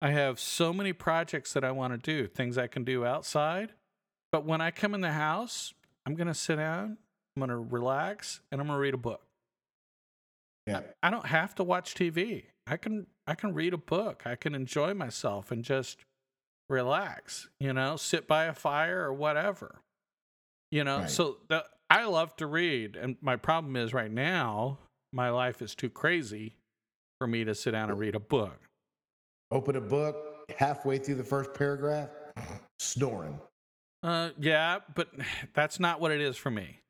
I have so many projects that I want to do, things I can do outside, but when I come in the house, I'm gonna sit down, I'm gonna relax, and I'm gonna read a book. Yeah. I don't have to watch TV. I can I can read a book. I can enjoy myself and just relax, you know, sit by a fire or whatever. You know, Right. so the, I love to read and my problem is right now my life is too crazy for me to sit down and read a book. Open a book halfway through the first paragraph, snoring. Uh yeah, but that's not what it is for me.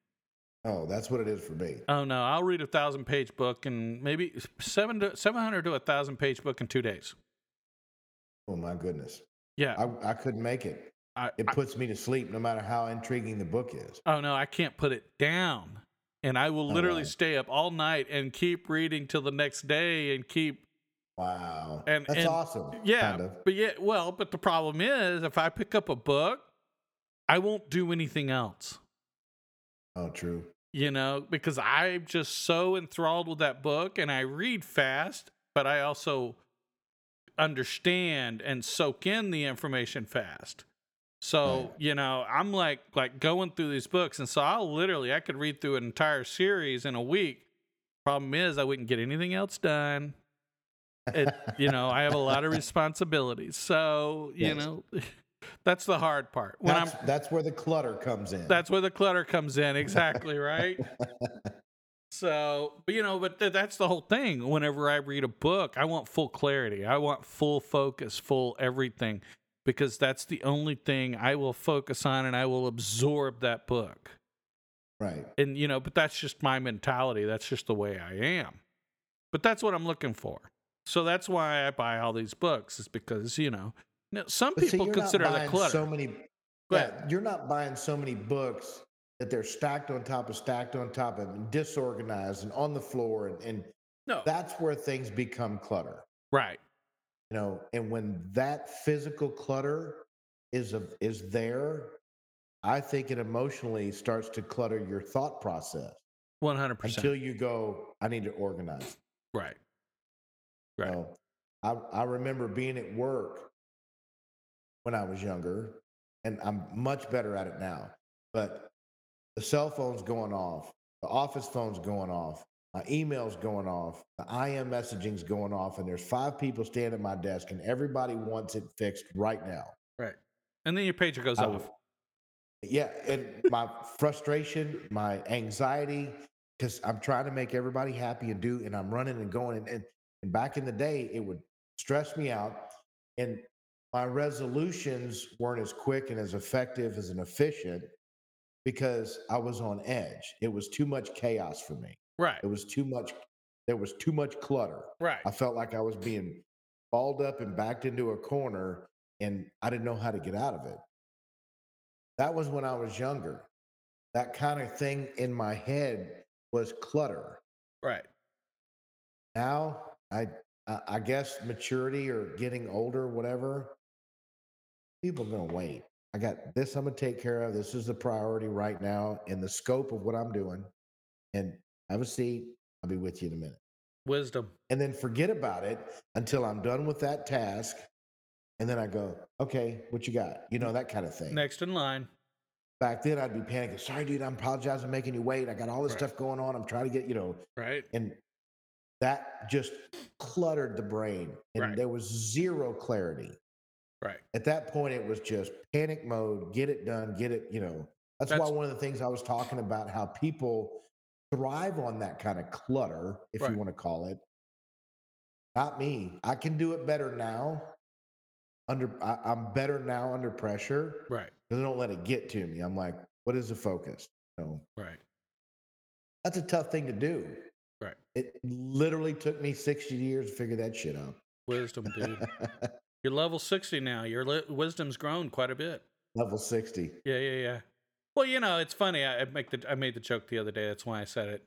Oh, that's what it is for me. Oh no, I'll read a 1000 page book and maybe 7 to 700 to a 1000 page book in 2 days. Oh my goodness. Yeah. I, I couldn't make it. I, It puts me to sleep no matter how intriguing the book is. Oh no, I can't put it down. And I will literally wow. stay up all night and keep reading till the next day and keep Wow. And- that's and- awesome. yeah. Kind of. But yeah, well, but the problem is if I pick up a book, I won't do anything else. Oh, true. You know, because I'm just so enthralled with that book and I read fast, but I also understand and soak in the information fast. So, Right. you know, I'm like like going through these books and so I'll literally I could read through an entire series in a week. Problem is I wouldn't get anything else done. It, you know, I have a lot of responsibilities. So, you Yes. know, (laughs) that's the hard part. When That's, I'm that's where the clutter comes in. that's where the clutter comes in, exactly, (laughs) right? So, but you know, but th- that's the whole thing. Whenever I read a book, I want full clarity. I want full focus, full everything, because that's the only thing I will focus on and I will absorb that book. right. And, you know, but that's just my mentality. That's just the way I am. But that's what I'm looking for. So that's why I buy all these books, is because, you know, now, some But see, people you're not consider that buying clutter. So many. Yeah, you're not buying so many books that they're stacked on top of stacked on top of and disorganized and on the floor and, and no. that's where things become clutter. right. You know, and when that physical clutter is a, is there, I think it emotionally starts to clutter your thought process 100%. until you go, I need to organize. right. Right. You know, I, I remember being at work when I was younger, and I'm much better at it now. But the cell phone's going off, the office phone's going off, my email's going off, the IM messaging's going off, and there's five people standing at my desk, and everybody wants it fixed right now. Right. And then your pager goes I off. Yeah, and my frustration, my anxiety, because I'm trying to make everybody happy and do, and I'm running and going. And, and, and back in the day, it would stress me out. And my resolutions weren't as quick and as effective as an efficient because I was on edge. It was too much chaos for me. Right. It was too much, there was too much clutter. Right. I felt like I was being balled up and backed into a corner and I didn't know how to get out of it. That was when I was younger. That kind of thing in my head was clutter. Right. Now, I I guess maturity or getting older, whatever, people are going to wait. I got this I'm going to take care of. This is the priority right now in the scope of what I'm doing. And have a seat. I'll be with you in a minute. Wisdom. and then forget about it until I'm done with that task. And then I go, okay, what you got? You know, that kind of thing. Next in line. Back then, I'd be panicking. Sorry, dude, I'm apologizing, making you wait. I got all this Right. stuff going on. I'm trying to get, you know, Right. and that just cluttered the brain and Right. there was zero clarity. Right. At that point, it was just panic mode, get it done, get it, you know. That's, That's- why one of the things I was talking about how people thrive on that kind of clutter, if Right. you want to call it. Not me. I can do it better now. Under I, I'm better now under pressure Right. because I don't let it get to me. I'm like, what is the focus? So Right. that's a tough thing to do. Right. It literally took me 60 years to figure that shit out. Wisdom, dude. (laughs) You're level 60 now. Your li- wisdom's grown quite a bit. Level 60. Yeah, yeah, yeah. Well, you know, it's funny. I, I make the I made the joke the other day. That's why I said it.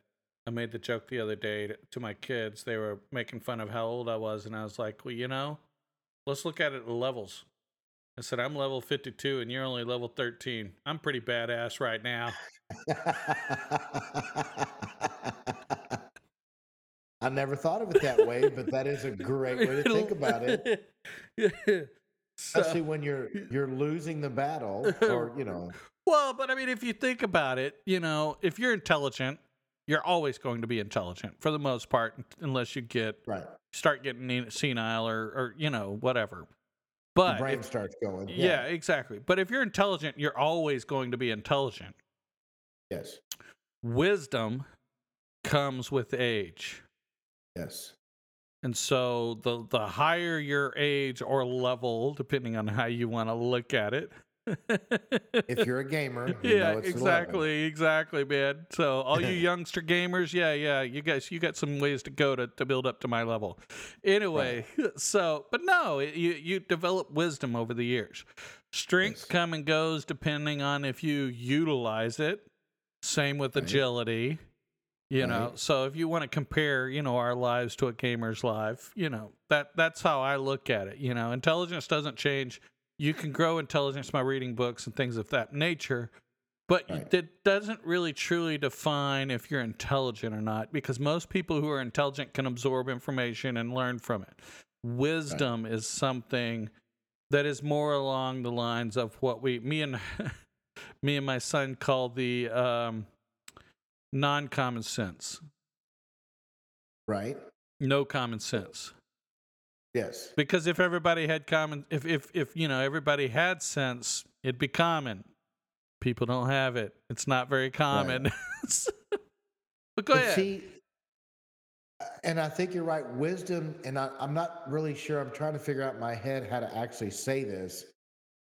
I made the joke the other day to, to my kids. They were making fun of how old I was, and I was like, "Well, you know, let's look at it at levels." I said, "I'm level 52, and you're only level 13. I'm pretty badass right now." (laughs) I never thought of it that way, but that is a great way to (laughs) think about it. (laughs) yeah. Especially when you're you're losing the battle, or you know, well, but I mean, if you think about it, you know, if you're intelligent, you're always going to be intelligent for the most part, unless you get right? start getting senile or or you know whatever. Your But brain if- starts going. yeah, exactly. But if you're intelligent, you're always going to be intelligent. Yes. Wisdom comes with age. Yes. And so the the higher your age or level, depending on how you want to look at it. If you're a gamer, you yeah, know it's 11. exactly, exactly, man. So all you (laughs) youngster gamers, yeah, yeah, you guys, you got some ways to go to, to build up to my level. Anyway, (laughs) so but no, it, you you develop wisdom over the years. Strength Yes. come and goes depending on if you utilize it. Same with Right. agility. You know, so if you want to compare, you know, our lives to a gamer's life, you know, that that's how I look at it. You know, intelligence doesn't change. You can grow intelligence by reading books and things of that nature, but Right. it doesn't really truly define if you're intelligent or not because most people who are intelligent can absorb information and learn from it. Wisdom is something that is more along the lines of what we me and (laughs) me and my son call the um non-common sense. Right. No common sense. Yes. Because if everybody had common if if if you know everybody had sense, it'd be common. People don't have it. It's not very common. (laughs) but go But ahead. See, uh, and I think you're right. Wisdom, and I, I'm not really sure. I'm trying to figure out in my head how to actually say this.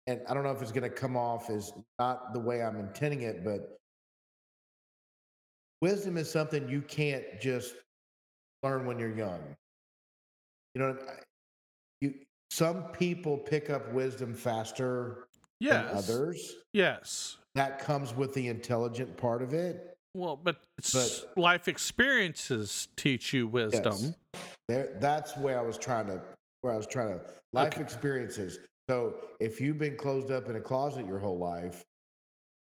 And I don't know if it's going to come off as not the way I'm intending it, but wisdom is something you can't just learn when you're young. You know, you some people pick up wisdom faster than yes. others. Yes. That comes with the intelligent part of it. Well, but, But- life experiences teach you wisdom. Yes. There, that's where I was trying to, where I was trying to, life Okay. experiences. So if you've been closed up in a closet your whole life,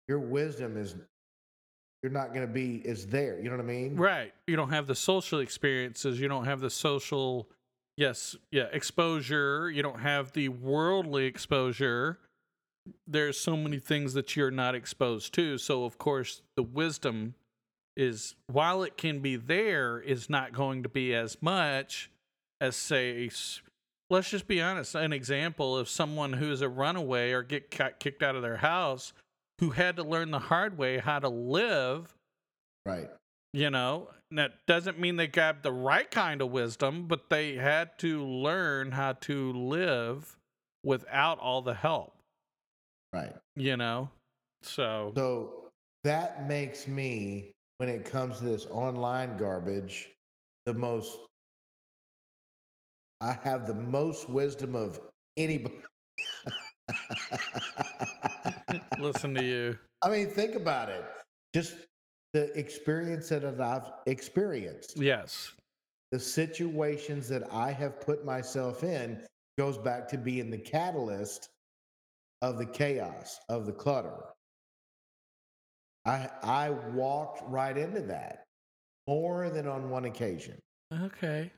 your wisdom is, you're not going to be, is there. You know what I mean? Right. You don't have the social experiences. You don't have the social, yes, yeah, exposure. You don't have the worldly exposure. There's so many things that you're not exposed to. So, of course, the wisdom is, while it can be there, is not going to be as much as, say, let's just be honest, an example of someone who's a runaway or get kicked out of their house who had to learn the hard way how to live Right. you know that doesn't mean they got the right kind of wisdom but they had to learn how to live without all the help Right. you know so So that makes me, when it comes to this online garbage, the most, I have the most wisdom of anybody. (laughs) listen to you I mean, think about it. Just the experience that I've experienced, yes the situations that I have put myself in goes back to being the catalyst of the chaos, of the clutter. I I walked right into that more than on one occasion. okay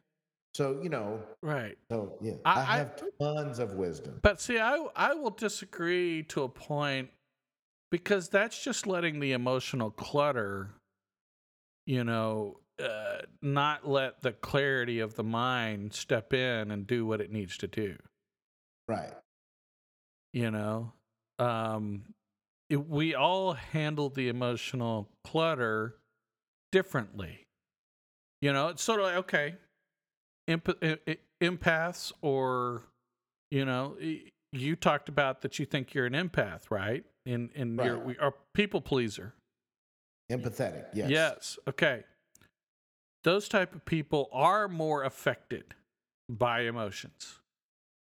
So, you know, right so yeah, I- I, I- have tons of wisdom. but see i i will disagree to a point because that's just letting the emotional clutter you know uh, not let the clarity of the mind step in and do what it needs to do. Right. You know, um, it, we all handle the emotional clutter differently. You know, it's sort of like okay, emp- empaths or you know, you talked about that you think you're an empath, right? And and Right. we are people pleaser. Empathetic. Yes. Yes. Okay. Those type of people are more affected by emotions.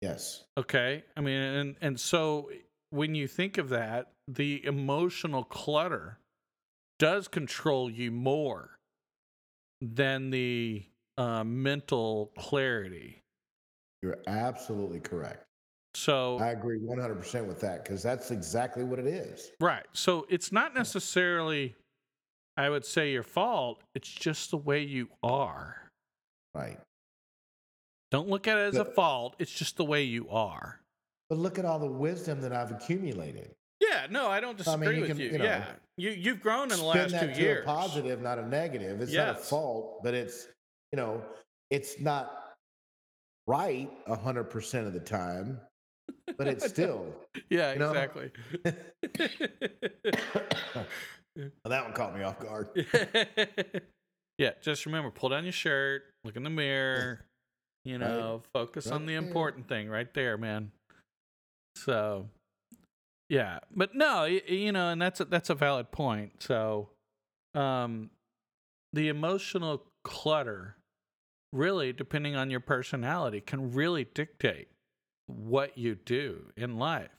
Yes. Okay. I mean, and and so when you think of that, the emotional clutter does control you more than the uh, mental clarity. You're absolutely correct. So I agree 100% with that because that's exactly what it is. right. So it's not necessarily, I would say, your fault. It's just the way you are. Right. Don't look at it as a fault. It's just the way you are. But look at all the wisdom that I've accumulated. Yeah, no, I don't I mean, disagree you with can, you. you know, yeah, you you've grown in the last that two to years. a positive, not a negative. It's not a fault, but it's, you know, it's not right 100% of the time, but it's (laughs) still. Yeah, you know? exactly. (laughs) (coughs) Well, that one caught me off guard. (laughs) yeah, just remember, pull down your shirt, look in the mirror, you Right. know, focus on the important thing right there, man. So, yeah, but no, you know, and that's a, that's a valid point. So, um, the emotional clutter, really, depending on your personality, can really dictate what you do in life.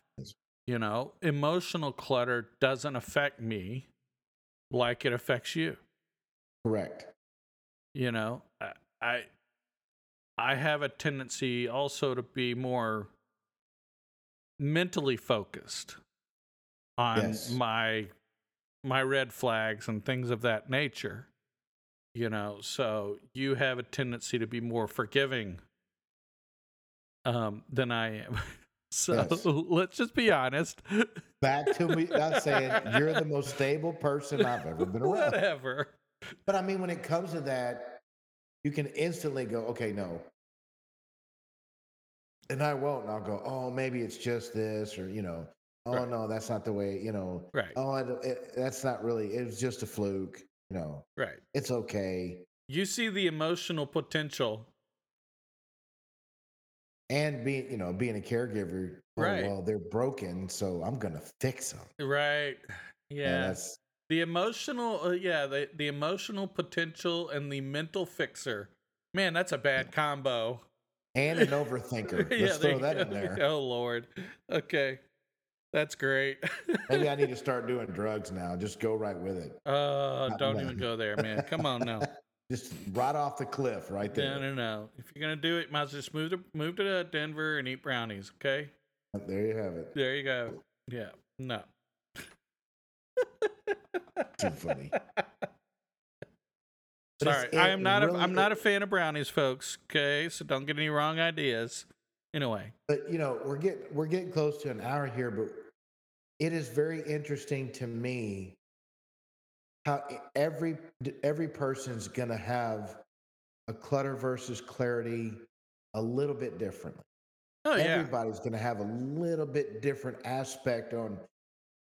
You know, emotional clutter doesn't affect me like it affects you. Correct. You know, I I, I have a tendency also to be more mentally focused on Yes. my my red flags and things of that nature. You know, so you have a tendency to be more forgiving um, than I am. (laughs) So Yes. let's just be honest. Back to me, (laughs) not saying you're the most stable person I've ever been around. Whatever. But I mean, when it comes to that, you can instantly go, okay, no. And I won't. And I'll go, oh, maybe it's just this, or, you know, oh, Right. no, that's not the way, you know, Right. oh, I it, that's not really, it was just a fluke, you know, Right. it's okay. You see the emotional potential. And being, you know, being a caregiver, oh, Right. well, they're broken, so I'm going to fix them. Right. Yeah. The emotional, uh, yeah, the the emotional potential and the mental fixer. Man, that's a bad combo. and an (laughs) overthinker. Let's there throw that go. in there. (laughs) Oh Lord. Okay, that's great. Maybe I need to (laughs) start doing drugs now. Just go right with it. uh, Not don't even go there, man. Come on now. Just right off the cliff, right there. No, no, no. If you're gonna do it, might as well just move to move to Denver and eat brownies. Okay. There you have it. There you go. Yeah. No. (laughs) Too funny. But Sorry, I am not. really- a, I'm not a fan of brownies, folks. Okay, so don't get any wrong ideas. Anyway, But you know, we're getting we're getting close to an hour here, but it is very interesting to me how every every person's gonna have a clutter versus clarity a little bit differently. oh yeah, Everybody's gonna have a little bit different aspect on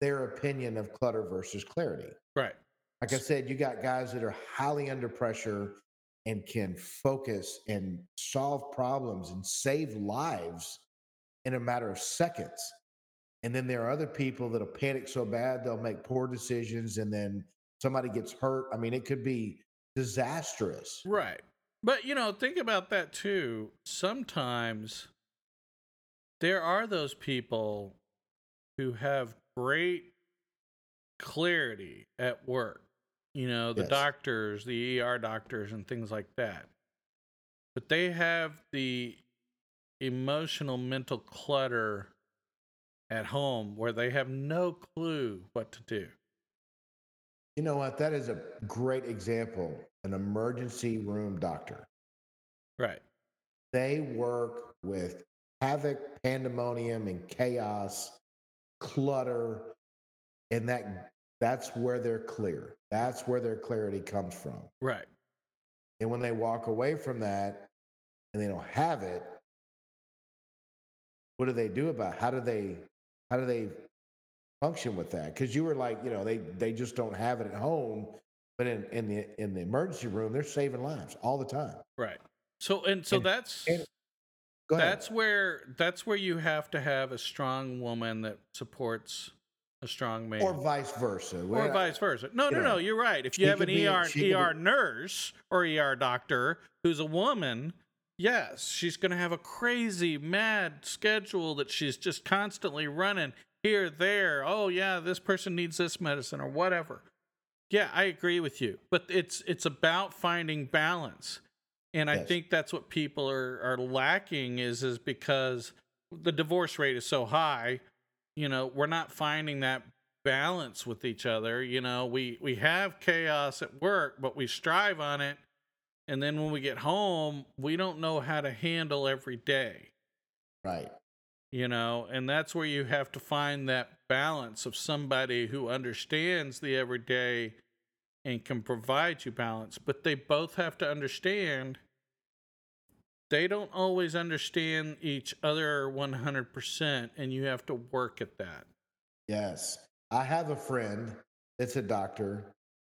their opinion of clutter versus clarity. right, Like I said, you got guys that are highly under pressure and can focus and solve problems and save lives in a matter of seconds. And then there are other people that'll panic so bad they'll make poor decisions and then somebody gets hurt. I mean, it could be disastrous. right. But you know, think about that too. Sometimes there are those people who have great clarity at work. You know, the Yes. doctors, the ER doctors, and things like that. But they have the emotional mental clutter at home where they have no clue what to do. You know what? That is a great example. An emergency room doctor. Right. They work with havoc, pandemonium, and chaos, clutter, and that that's where they're clear. That's where their clarity comes from. Right. And when they walk away from that and they don't have it, what do they do about it? how do they how do they function with that? Because you were like, you know, they they just don't have it at home, but in in the in the emergency room, they're saving lives all the time. Right. So and so And- that's and- that's where that's where you have to have a strong woman that supports a strong man. or vice versa. or We're- vice versa. No, no, you no. You're right. If you have an ER she ER nurse or ER doctor who's a woman, yes, she's going to have a crazy mad schedule that she's just constantly running here, there. Oh yeah, this person needs this medicine or whatever. Yeah, I agree with you. But it's it's about finding balance. And I think that's what people are are lacking is is because the divorce rate is so high you know we're not finding that balance with each other you know we we have chaos at work but we strive on it and then when we get home we don't know how to handle every day right. You know and that's where you have to find that balance of somebody who understands the everyday and can provide you balance but they both have to understand they don't always understand each other 100% and you have to work at that Yes. I have a friend that's a doctor,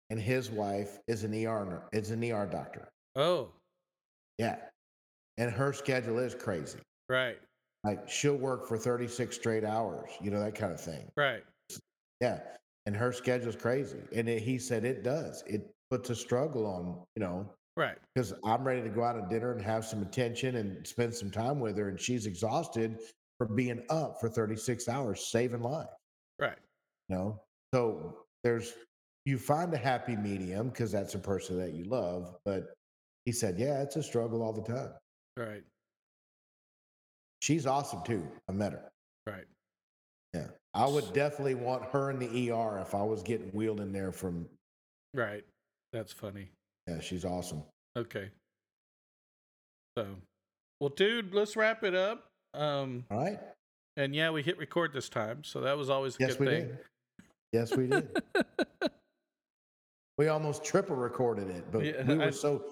and his wife is an ER is an ER doctor. oh Yeah. And her schedule is crazy. right Like she'll work for 36 straight hours, you know, that kind of thing. right Yeah. And her schedule's crazy. And it, he said it does. It puts a struggle on, you know, right because I'm ready to go out to dinner and have some attention and spend some time with her. And she's exhausted from being up for 36 hours, saving lives. right you know so there's you find a happy medium because that's a person that you love but he said yeah it's a struggle all the time right she's awesome too. I met her. Right. Yeah. I would definitely want her in the er if i was getting wheeled in there from right. That's funny. Yeah she's awesome. Okay. So well dude let's wrap it up um all right. and yeah we hit record this time so that was always a yes good we thing. did. Yes we did. (laughs) We almost triple recorded it but Yeah, we were I- so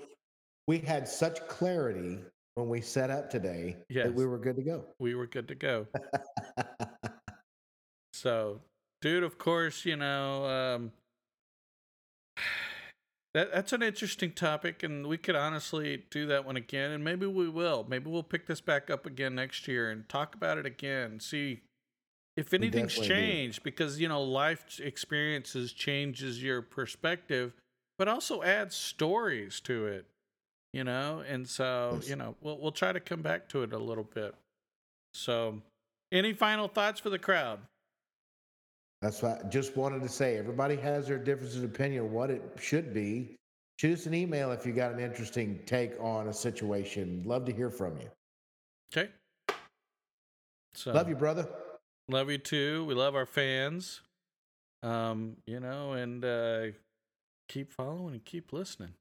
we had such clarity when we set up today Yes. that we were good to go we were good to go (laughs) So, dude, of course, you know, um, (sighs) that that's an interesting topic, and we could honestly do that one again, and maybe we will. Maybe we'll pick this back up again next year and talk about it again. See if anything's definitely do. changed, because you know, life experiences changes your perspective, but also adds stories to it. You know, and so you know, we'll we'll try to come back to it a little bit. So, any final thoughts for the crowd? That's what I just wanted to say. Everybody has their differences of opinion on what it should be. Shoot us an email if you got an interesting take on a situation. Love to hear from you. Okay. So Love you, brother. Love you too. We love our fans. Um, you know, and uh keep following and keep listening.